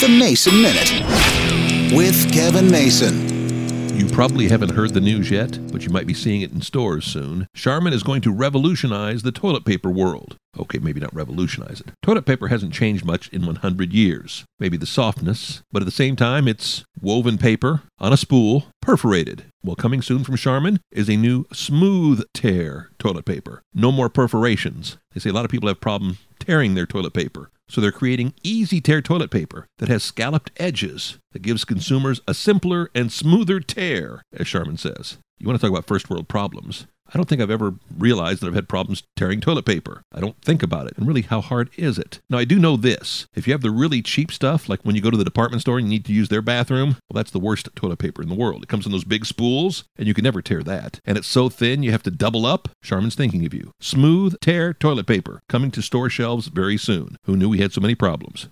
The Mason Minute with Kevin Mason. You probably haven't heard the news yet, but you might be seeing it in stores soon. Charmin is going to revolutionize the toilet paper world. Okay, maybe not revolutionize it. Toilet paper hasn't changed much in 100 years. Maybe the softness, but at the same time, it's woven paper on a spool, perforated. Well, coming soon from Charmin is a new smooth tear toilet paper. No more perforations. They say a lot of people have problem tearing their toilet paper. So they're creating easy tear toilet paper that has scalloped edges that gives consumers a simpler and smoother tear, as Charmin says. You want to talk about first world problems. I don't think I've ever realized that I've had problems tearing toilet paper. I don't think about it. And really, how hard is it? Now, I do know this. If you have the really cheap stuff, like when you go to the department store and you need to use their bathroom, well, that's the worst toilet paper in the world. It comes in those big spools, and you can never tear that. And it's so thin, you have to double up. Charmin's thinking of you. Smooth tear toilet paper coming to store shelves very soon. Who knew we had so many problems?